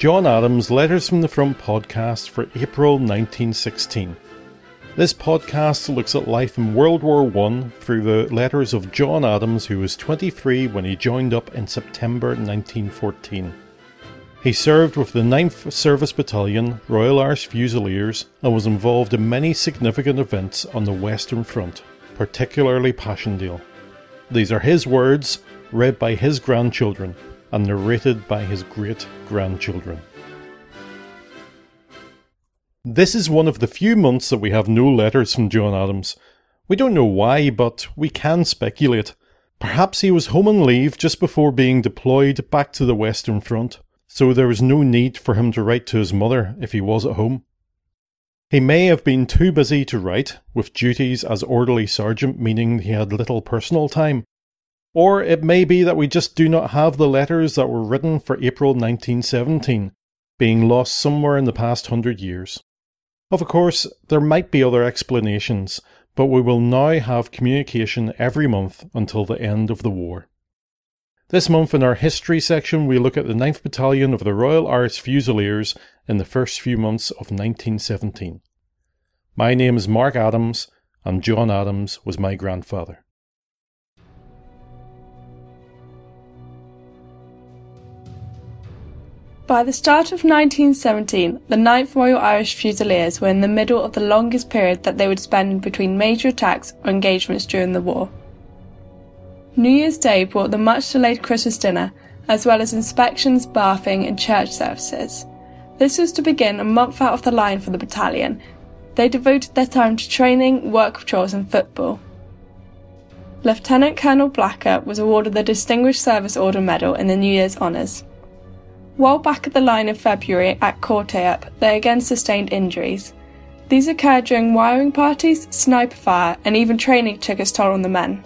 John Adams' Letters from the Front podcast for April 1916. This podcast looks at life in World War I through the letters of John Adams, who was 23 when he joined up in September 1914. He served with the 9th Service Battalion, Royal Irish Fusiliers, and was involved in many significant events on the Western Front, particularly Passchendaele. These are his words, read by his grandchildren and narrated by his great grandchildren. This is one of the few months that we have no letters from John Adams. We don't know why, but we can speculate. Perhaps he was home on leave just before being deployed back to the Western Front, so there was no need for him to write to his mother if he was at home. He may have been too busy to write, with duties as orderly sergeant meaning he had little personal time. Or it may be that we just do not have the letters that were written for April 1917, being lost somewhere in the past hundred years. Of course, there might be other explanations, but we will now have communication every month until the end of the war. This month in our history section, we look at the 9th Battalion of the Royal Irish Fusiliers in the first few months of 1917. My name is Mark Adams, and John Adams was my grandfather. By the start of 1917, the 9th Royal Irish Fusiliers were in the middle of the longest period that they would spend between major attacks or engagements during the war. New Year's Day brought the much delayed Christmas dinner, as well as inspections, bathing, and church services. This was to begin a month out of the line for the battalion. They devoted their time to training, work patrols, and football. Lieutenant Colonel Blacker was awarded the Distinguished Service Order Medal in the New Year's honours. While back at the line in February at Courtrai, they again sustained injuries. These occurred during wiring parties, sniper fire, and even training took its toll on the men.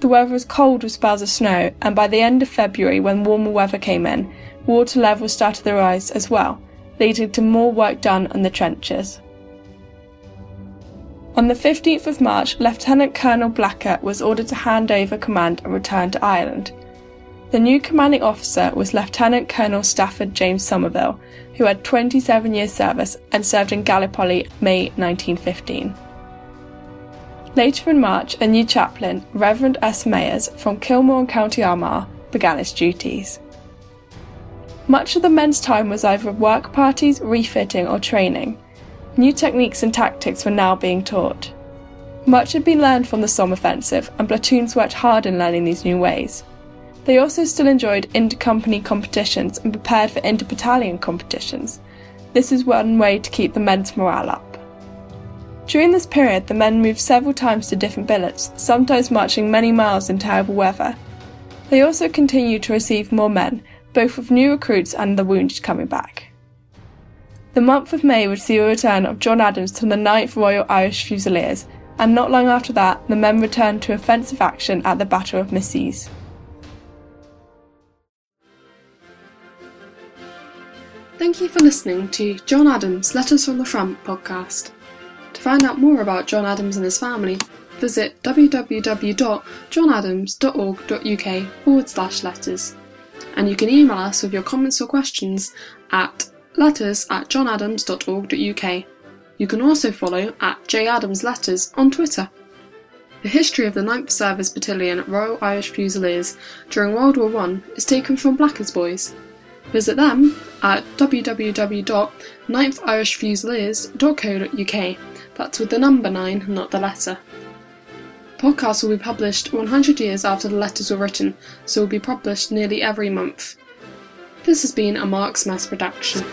The weather was cold with spells of snow, and by the end of February, when warmer weather came in, water levels started to rise as well, leading to more work done on the trenches. On the 15th of March, Lieutenant Colonel Blacker was ordered to hand over command and return to Ireland. The new commanding officer was Lieutenant Colonel Stafford James Somerville, who had 27 years' service and served in Gallipoli May 1915. Later in March, a new chaplain, Reverend S. Mayers, from Kilmore County Armagh, began his duties. Much of the men's time was either work parties, refitting, or training. New techniques and tactics were now being taught. Much had been learned from the Somme offensive, and platoons worked hard in learning these new ways. They also still enjoyed inter-company competitions and prepared for inter-battalion competitions. This is one way to keep the men's morale up. During this period, the men moved several times to different billets, sometimes marching many miles in terrible weather. They also continued to receive more men, both with new recruits and the wounded coming back. The month of May would see a return of John Adams to the 9th Royal Irish Fusiliers, and not long after that, the men returned to offensive action at the Battle of Messines. Thank you for listening to John Adams' Letters from the Front podcast. To find out more about John Adams and his family, visit www.johnadams.org.uk forward slash letters. And you can email us with your comments or questions at letters at johnadams.org.uk. You can also follow at jadamsletters on Twitter. The history of the 9th Service Battalion at Royal Irish Fusiliers during World War I is taken from Blacker's Boys. Visit them at www.9thirishfusiliers.co.uk that's with the number 9, not the letter. Podcasts will be published 100 years after the letters were written, so will be published nearly every month. This has been a Mark's Mass production.